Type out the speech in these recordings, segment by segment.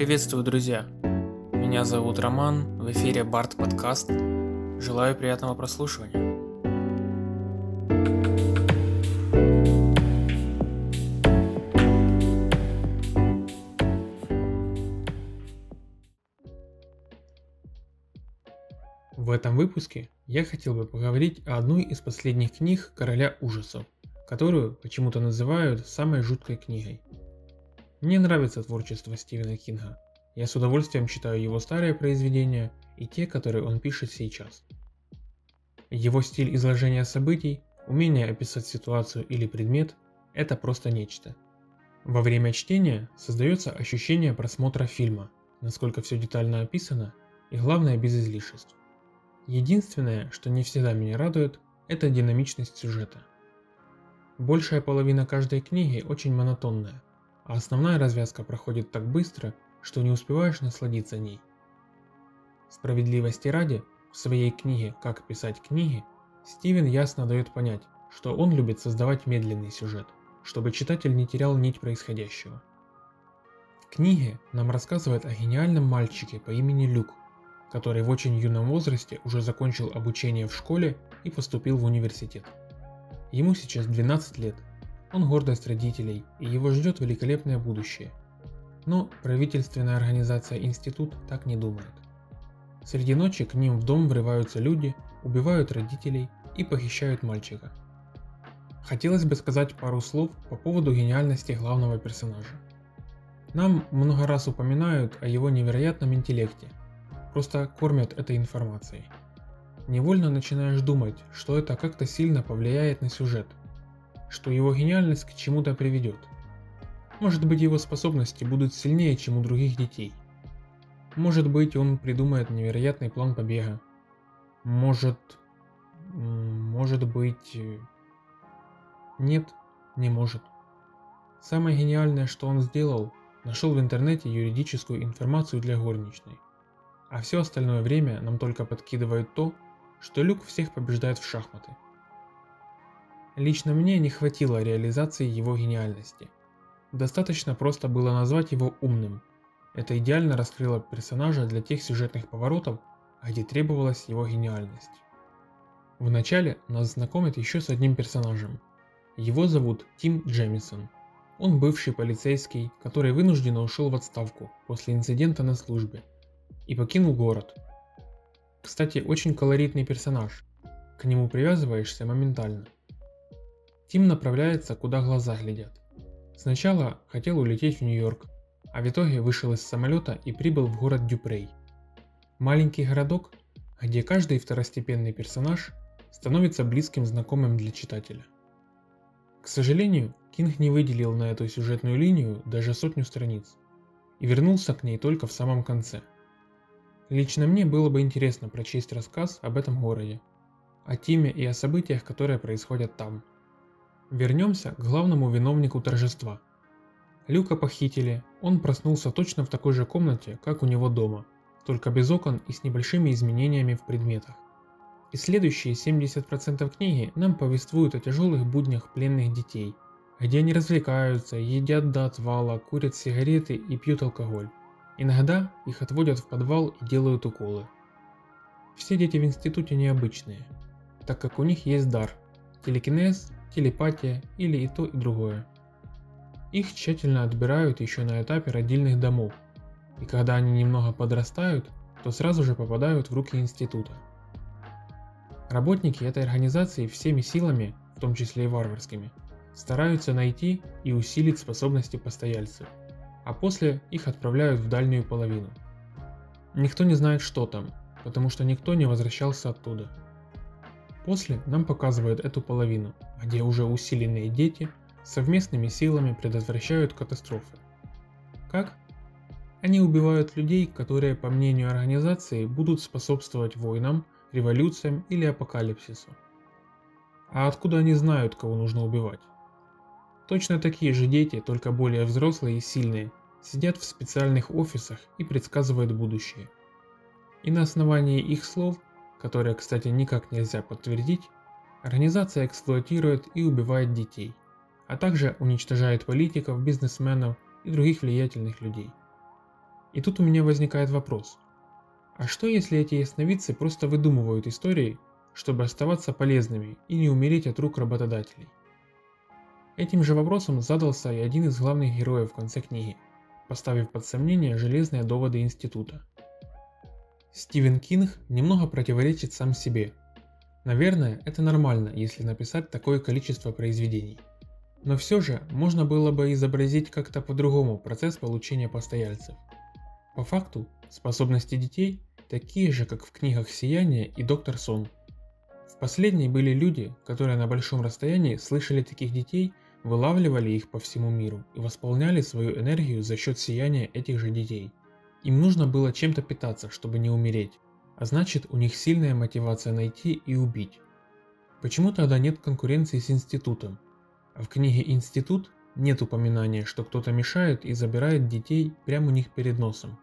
Приветствую, друзья! Меня зовут Роман, в эфире Барт подкаст. Желаю приятного прослушивания. В этом выпуске я хотел бы поговорить о одной из последних книг Короля ужасов, которую почему-то называют самой жуткой книгой – мне нравится творчество Стивена Кинга. Я с удовольствием читаю его старые произведения и те, которые он пишет сейчас. Его стиль изложения событий, умение описать ситуацию или предмет – это просто нечто. Во время чтения создается ощущение просмотра фильма, насколько все детально описано и главное без излишеств. Единственное, что не всегда меня радует, это динамичность сюжета. Большая половина каждой книги очень монотонная – а основная развязка проходит так быстро, что не успеваешь насладиться ней. Справедливости ради, в своей книге «Как писать книги» Стивен ясно дает понять, что он любит создавать медленный сюжет, чтобы читатель не терял нить происходящего. В книге нам рассказывают о гениальном мальчике по имени Люк, который в очень юном возрасте уже закончил обучение в школе и поступил в университет. Ему сейчас 12 лет – он гордость родителей, и его ждет великолепное будущее. Но правительственная организация «Институт» так не думает. Среди ночи к ним в дом врываются люди, убивают родителей и похищают мальчика. Хотелось бы сказать пару слов по поводу гениальности главного персонажа. Нам много раз упоминают о его невероятном интеллекте, просто кормят этой информацией. Невольно начинаешь думать, что это как-то сильно повлияет на сюжет – что его гениальность к чему-то приведет. Может быть его способности будут сильнее, чем у других детей. Может быть он придумает невероятный план побега. Может... Может быть... Нет, не может. Самое гениальное, что он сделал, нашел в интернете юридическую информацию для горничной. А все остальное время нам только подкидывает то, что Люк всех побеждает в шахматы. Лично мне не хватило реализации его гениальности. Достаточно просто было назвать его умным. Это идеально раскрыло персонажа для тех сюжетных поворотов, где требовалась его гениальность. Вначале нас знакомят еще с одним персонажем. Его зовут Тим Джемисон. Он бывший полицейский, который вынужденно ушел в отставку после инцидента на службе и покинул город. Кстати, очень колоритный персонаж. К нему привязываешься моментально. Тим направляется, куда глаза глядят. Сначала хотел улететь в Нью-Йорк, а в итоге вышел из самолета и прибыл в город Дюпрей. Маленький городок, где каждый второстепенный персонаж становится близким знакомым для читателя. К сожалению, Кинг не выделил на эту сюжетную линию даже сотню страниц и вернулся к ней только в самом конце. Лично мне было бы интересно прочесть рассказ об этом городе, о Тиме и о событиях, которые происходят там. Вернемся к главному виновнику торжества. Люка похитили, он проснулся точно в такой же комнате, как у него дома, только без окон и с небольшими изменениями в предметах. И следующие 70% книги нам повествуют о тяжелых буднях пленных детей, где они развлекаются, едят до отвала, курят сигареты и пьют алкоголь. Иногда их отводят в подвал и делают уколы. Все дети в институте необычные, так как у них есть дар – телекинез телепатия или и то и другое. Их тщательно отбирают еще на этапе родильных домов, и когда они немного подрастают, то сразу же попадают в руки института. Работники этой организации всеми силами, в том числе и варварскими, стараются найти и усилить способности постояльцев, а после их отправляют в дальнюю половину. Никто не знает, что там, потому что никто не возвращался оттуда. После нам показывают эту половину, где уже усиленные дети совместными силами предотвращают катастрофы. Как? Они убивают людей, которые, по мнению организации, будут способствовать войнам, революциям или апокалипсису. А откуда они знают, кого нужно убивать? Точно такие же дети, только более взрослые и сильные, сидят в специальных офисах и предсказывают будущее. И на основании их слов которое, кстати, никак нельзя подтвердить, организация эксплуатирует и убивает детей, а также уничтожает политиков, бизнесменов и других влиятельных людей. И тут у меня возникает вопрос. А что если эти ясновидцы просто выдумывают истории, чтобы оставаться полезными и не умереть от рук работодателей? Этим же вопросом задался и один из главных героев в конце книги, поставив под сомнение железные доводы института. Стивен Кинг немного противоречит сам себе. Наверное, это нормально, если написать такое количество произведений. Но все же можно было бы изобразить как-то по-другому процесс получения постояльцев. По факту, способности детей такие же, как в книгах «Сияние» и «Доктор Сон». В последней были люди, которые на большом расстоянии слышали таких детей, вылавливали их по всему миру и восполняли свою энергию за счет сияния этих же детей. Им нужно было чем-то питаться, чтобы не умереть, а значит у них сильная мотивация найти и убить. Почему тогда нет конкуренции с институтом? В книге «Институт» нет упоминания, что кто-то мешает и забирает детей прямо у них перед носом.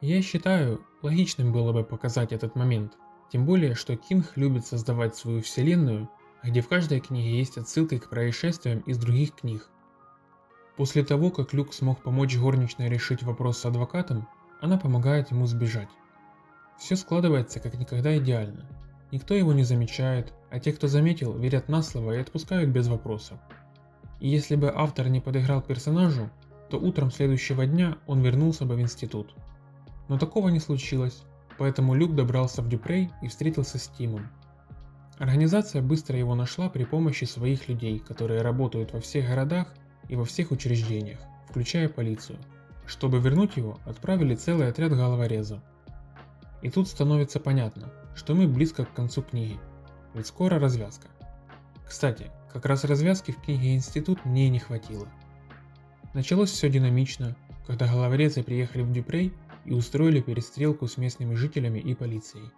Я считаю, логичным было бы показать этот момент, тем более, что Кинг любит создавать свою вселенную, где в каждой книге есть отсылки к происшествиям из других книг. После того, как Люк смог помочь горничной решить вопрос с адвокатом, она помогает ему сбежать. Все складывается как никогда идеально. Никто его не замечает, а те, кто заметил, верят на слово и отпускают без вопросов. И если бы автор не подыграл персонажу, то утром следующего дня он вернулся бы в институт. Но такого не случилось, поэтому Люк добрался в Дюпрей и встретился с Тимом. Организация быстро его нашла при помощи своих людей, которые работают во всех городах и во всех учреждениях, включая полицию. Чтобы вернуть его, отправили целый отряд головорезов. И тут становится понятно, что мы близко к концу книги, ведь скоро развязка. Кстати, как раз развязки в книге «Институт» мне не хватило. Началось все динамично, когда головорезы приехали в Дюпрей и устроили перестрелку с местными жителями и полицией.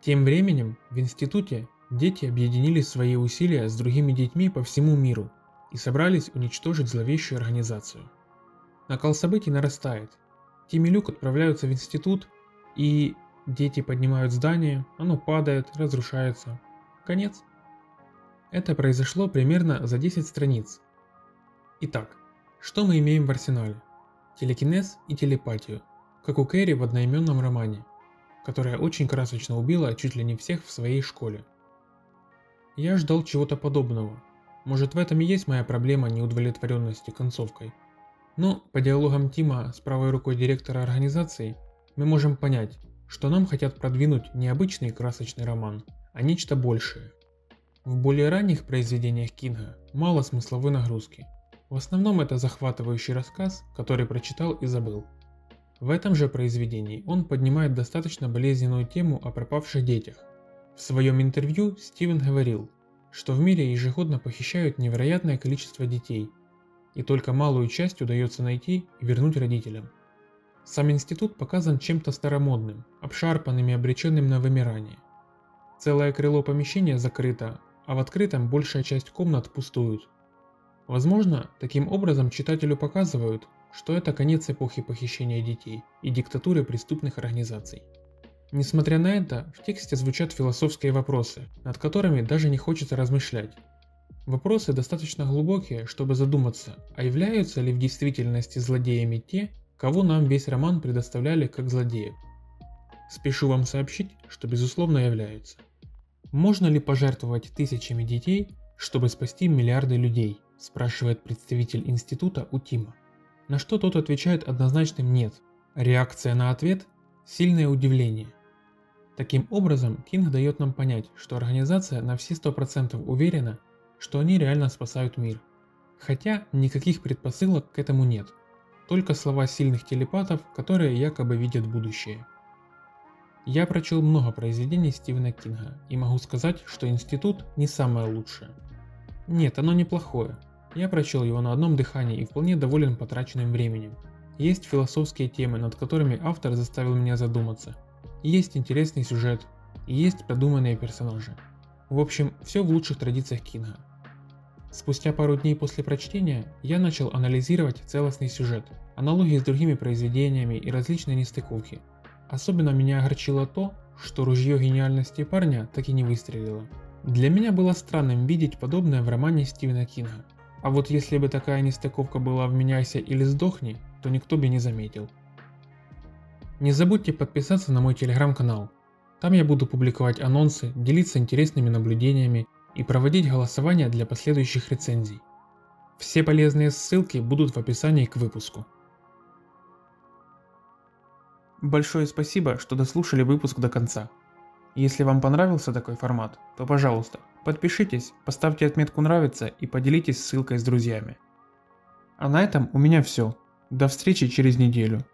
Тем временем в институте дети объединили свои усилия с другими детьми по всему миру и собрались уничтожить зловещую организацию. Накал событий нарастает. Тим и Люк отправляются в институт, и дети поднимают здание, оно падает, разрушается. Конец. Это произошло примерно за 10 страниц. Итак, что мы имеем в арсенале? Телекинез и телепатию – как у Кэрри в одноименном романе, которая очень красочно убила чуть ли не всех в своей школе. Я ждал чего-то подобного. Может в этом и есть моя проблема неудовлетворенности концовкой. Но по диалогам Тима с правой рукой директора организации мы можем понять, что нам хотят продвинуть не обычный красочный роман, а нечто большее. В более ранних произведениях Кинга мало смысловой нагрузки. В основном это захватывающий рассказ, который прочитал и забыл. В этом же произведении он поднимает достаточно болезненную тему о пропавших детях. В своем интервью Стивен говорил, что в мире ежегодно похищают невероятное количество детей, и только малую часть удается найти и вернуть родителям. Сам институт показан чем-то старомодным, обшарпанным и обреченным на вымирание. Целое крыло помещения закрыто, а в открытом большая часть комнат пустуют. Возможно, таким образом читателю показывают, что это конец эпохи похищения детей и диктатуры преступных организаций. Несмотря на это, в тексте звучат философские вопросы, над которыми даже не хочется размышлять. Вопросы достаточно глубокие, чтобы задуматься, а являются ли в действительности злодеями те, кого нам весь роман предоставляли как злодеев. Спешу вам сообщить, что безусловно являются. Можно ли пожертвовать тысячами детей, чтобы спасти миллиарды людей, спрашивает представитель института у Тима на что тот отвечает однозначным «нет». Реакция на ответ – сильное удивление. Таким образом, Кинг дает нам понять, что организация на все 100% уверена, что они реально спасают мир. Хотя никаких предпосылок к этому нет. Только слова сильных телепатов, которые якобы видят будущее. Я прочел много произведений Стивена Кинга и могу сказать, что институт не самое лучшее. Нет, оно неплохое, я прочел его на одном дыхании и вполне доволен потраченным временем. Есть философские темы, над которыми автор заставил меня задуматься. Есть интересный сюжет, и есть продуманные персонажи. В общем, все в лучших традициях Кинга. Спустя пару дней после прочтения я начал анализировать целостный сюжет, аналогии с другими произведениями и различные нестыковки. Особенно меня огорчило то, что ружье гениальности парня так и не выстрелило. Для меня было странным видеть подобное в романе Стивена Кинга. А вот если бы такая нестыковка была в «Меняйся или сдохни», то никто бы не заметил. Не забудьте подписаться на мой телеграм-канал. Там я буду публиковать анонсы, делиться интересными наблюдениями и проводить голосования для последующих рецензий. Все полезные ссылки будут в описании к выпуску. Большое спасибо, что дослушали выпуск до конца. Если вам понравился такой формат, то пожалуйста, подпишитесь, поставьте отметку нравится и поделитесь ссылкой с друзьями. А на этом у меня все. До встречи через неделю.